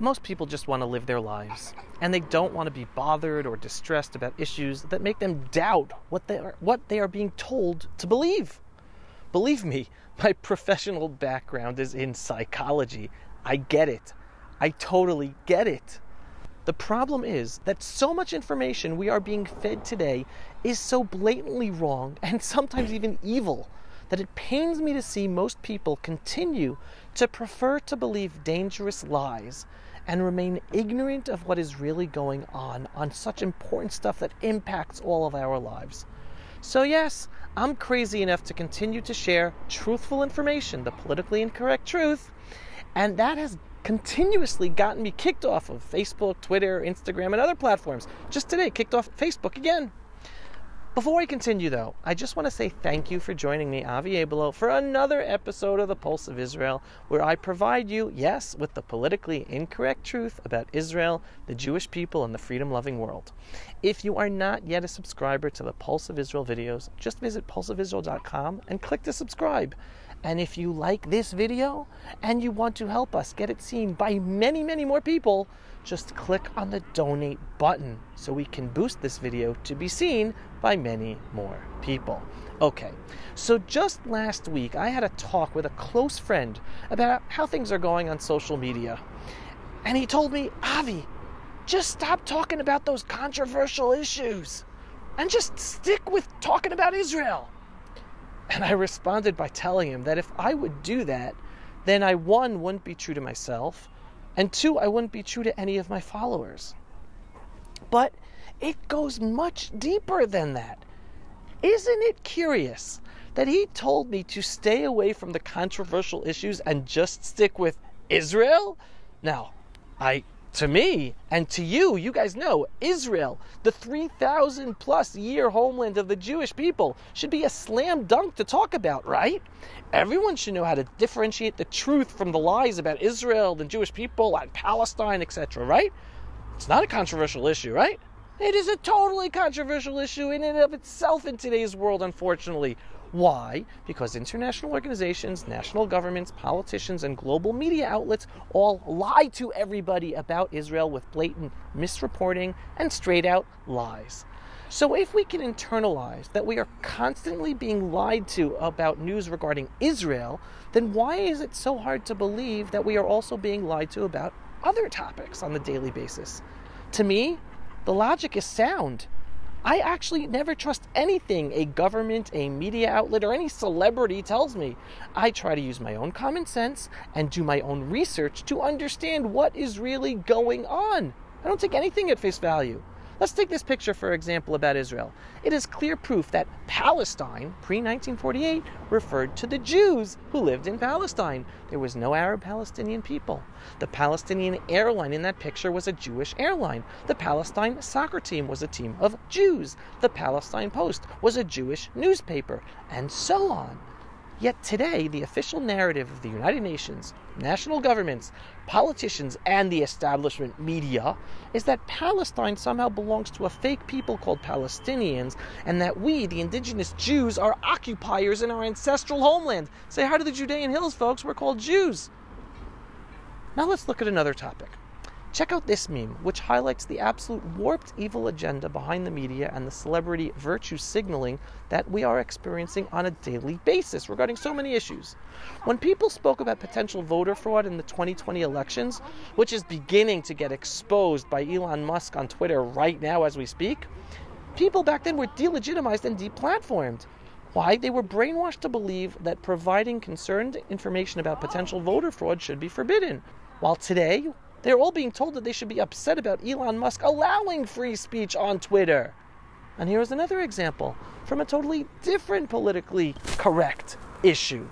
Most people just want to live their lives, and they don't want to be bothered or distressed about issues that make them doubt what they are, what they are being told to believe. Believe me, my professional background is in psychology. I get it. I totally get it. The problem is that so much information we are being fed today is so blatantly wrong and sometimes even evil that it pains me to see most people continue to prefer to believe dangerous lies and remain ignorant of what is really going on on such important stuff that impacts all of our lives. So, yes, I'm crazy enough to continue to share truthful information, the politically incorrect truth, and that has continuously gotten me kicked off of Facebook, Twitter, Instagram, and other platforms. Just today, kicked off Facebook again. Before I continue, though, I just want to say thank you for joining me, Avi Abelow, for another episode of The Pulse of Israel, where I provide you, yes, with the politically incorrect truth about Israel, the Jewish people, and the freedom loving world. If you are not yet a subscriber to the Pulse of Israel videos, just visit pulseofisrael.com and click to subscribe. And if you like this video and you want to help us get it seen by many, many more people, just click on the donate button so we can boost this video to be seen by many more people. Okay, so just last week I had a talk with a close friend about how things are going on social media. And he told me, Avi, just stop talking about those controversial issues and just stick with talking about Israel. And I responded by telling him that if I would do that, then I, one, wouldn't be true to myself, and two, I wouldn't be true to any of my followers. But it goes much deeper than that. Isn't it curious that he told me to stay away from the controversial issues and just stick with Israel? Now, I to me and to you, you guys know Israel, the 3,000 plus year homeland of the Jewish people, should be a slam dunk to talk about, right? Everyone should know how to differentiate the truth from the lies about Israel, the Jewish people, and Palestine, etc., right? It's not a controversial issue, right? It is a totally controversial issue in and of itself in today's world, unfortunately. Why? Because international organizations, national governments, politicians, and global media outlets all lie to everybody about Israel with blatant misreporting and straight out lies. So, if we can internalize that we are constantly being lied to about news regarding Israel, then why is it so hard to believe that we are also being lied to about other topics on the daily basis? To me, the logic is sound. I actually never trust anything a government, a media outlet, or any celebrity tells me. I try to use my own common sense and do my own research to understand what is really going on. I don't take anything at face value. Let's take this picture, for example, about Israel. It is clear proof that Palestine, pre 1948, referred to the Jews who lived in Palestine. There was no Arab Palestinian people. The Palestinian airline in that picture was a Jewish airline. The Palestine soccer team was a team of Jews. The Palestine Post was a Jewish newspaper, and so on. Yet today, the official narrative of the United Nations, national governments, politicians, and the establishment media is that Palestine somehow belongs to a fake people called Palestinians, and that we, the indigenous Jews, are occupiers in our ancestral homeland. Say hi to the Judean Hills, folks. We're called Jews. Now let's look at another topic. Check out this meme, which highlights the absolute warped evil agenda behind the media and the celebrity virtue signaling that we are experiencing on a daily basis regarding so many issues. When people spoke about potential voter fraud in the 2020 elections, which is beginning to get exposed by Elon Musk on Twitter right now as we speak, people back then were delegitimized and deplatformed. Why? They were brainwashed to believe that providing concerned information about potential voter fraud should be forbidden. While today, they're all being told that they should be upset about Elon Musk allowing free speech on Twitter. And here's another example from a totally different politically correct issue.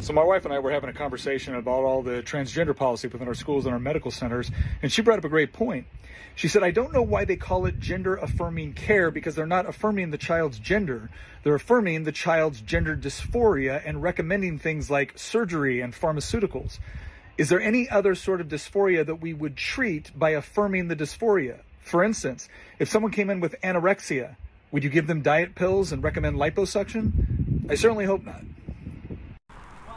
So my wife and I were having a conversation about all the transgender policy within our schools and our medical centers, and she brought up a great point. She said, I don't know why they call it gender affirming care because they're not affirming the child's gender. They're affirming the child's gender dysphoria and recommending things like surgery and pharmaceuticals. Is there any other sort of dysphoria that we would treat by affirming the dysphoria? For instance, if someone came in with anorexia, would you give them diet pills and recommend liposuction? I certainly hope not.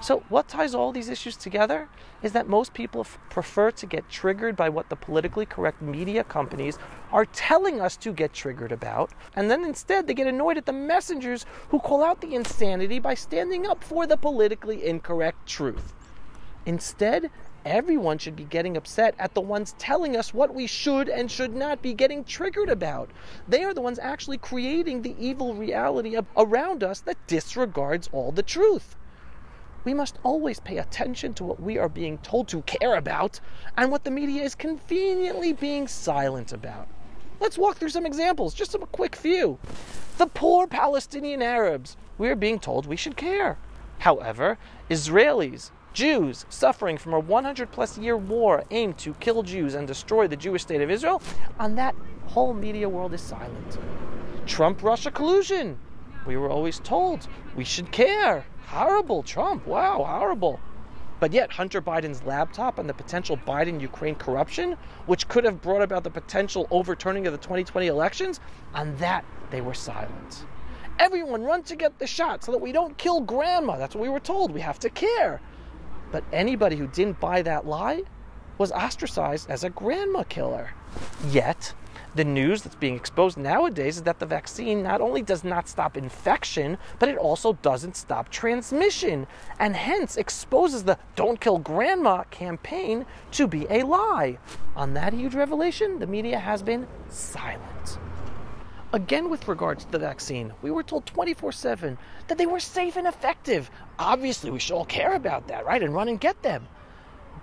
So, what ties all these issues together is that most people f- prefer to get triggered by what the politically correct media companies are telling us to get triggered about, and then instead they get annoyed at the messengers who call out the insanity by standing up for the politically incorrect truth. Instead, everyone should be getting upset at the ones telling us what we should and should not be getting triggered about. They are the ones actually creating the evil reality around us that disregards all the truth. We must always pay attention to what we are being told to care about and what the media is conveniently being silent about. Let's walk through some examples, just a quick few. The poor Palestinian Arabs. We are being told we should care. However, Israelis, Jews suffering from a 100 plus year war aimed to kill Jews and destroy the Jewish state of Israel, on that whole media world is silent. Trump Russia collusion. We were always told we should care. Horrible, Trump. Wow, horrible. But yet, Hunter Biden's laptop and the potential Biden Ukraine corruption, which could have brought about the potential overturning of the 2020 elections, on that they were silent. Everyone run to get the shot so that we don't kill grandma. That's what we were told. We have to care. But anybody who didn't buy that lie was ostracized as a grandma killer. Yet, the news that's being exposed nowadays is that the vaccine not only does not stop infection, but it also doesn't stop transmission, and hence exposes the Don't Kill Grandma campaign to be a lie. On that huge revelation, the media has been silent. Again, with regards to the vaccine, we were told 24 7 that they were safe and effective. Obviously, we should all care about that, right? And run and get them.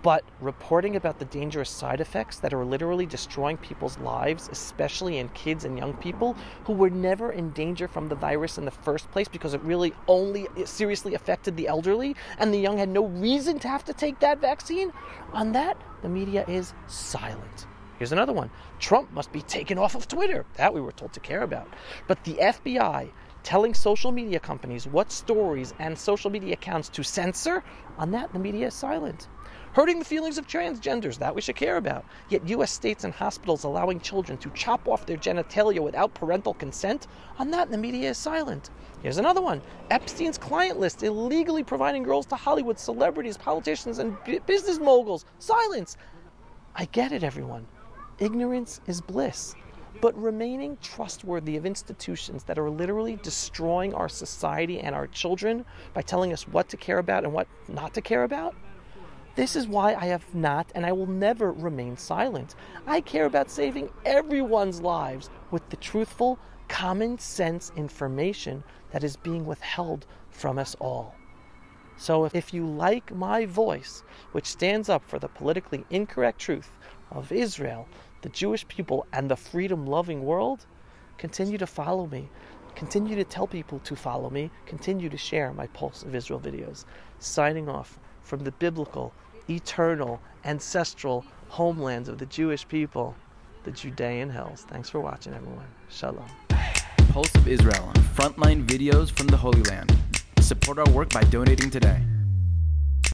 But reporting about the dangerous side effects that are literally destroying people's lives, especially in kids and young people who were never in danger from the virus in the first place because it really only seriously affected the elderly and the young had no reason to have to take that vaccine, on that, the media is silent. Here's another one Trump must be taken off of Twitter. That we were told to care about. But the FBI telling social media companies what stories and social media accounts to censor, on that, the media is silent hurting the feelings of transgenders, that we should care about. Yet U.S. states and hospitals allowing children to chop off their genitalia without parental consent, on that the media is silent. Here's another one Epstein's client list, illegally providing girls to Hollywood celebrities, politicians, and business moguls. Silence. I get it, everyone. Ignorance is bliss. But remaining trustworthy of institutions that are literally destroying our society and our children by telling us what to care about and what not to care about, this is why I have not and I will never remain silent. I care about saving everyone's lives with the truthful, common sense information that is being withheld from us all. So if you like my voice, which stands up for the politically incorrect truth of Israel, the Jewish people, and the freedom loving world, continue to follow me. Continue to tell people to follow me. Continue to share my Pulse of Israel videos. Signing off from the biblical eternal, ancestral homelands of the Jewish people, the Judean hills. Thanks for watching, everyone. Shalom. Pulse of Israel, frontline videos from the Holy Land. Support our work by donating today.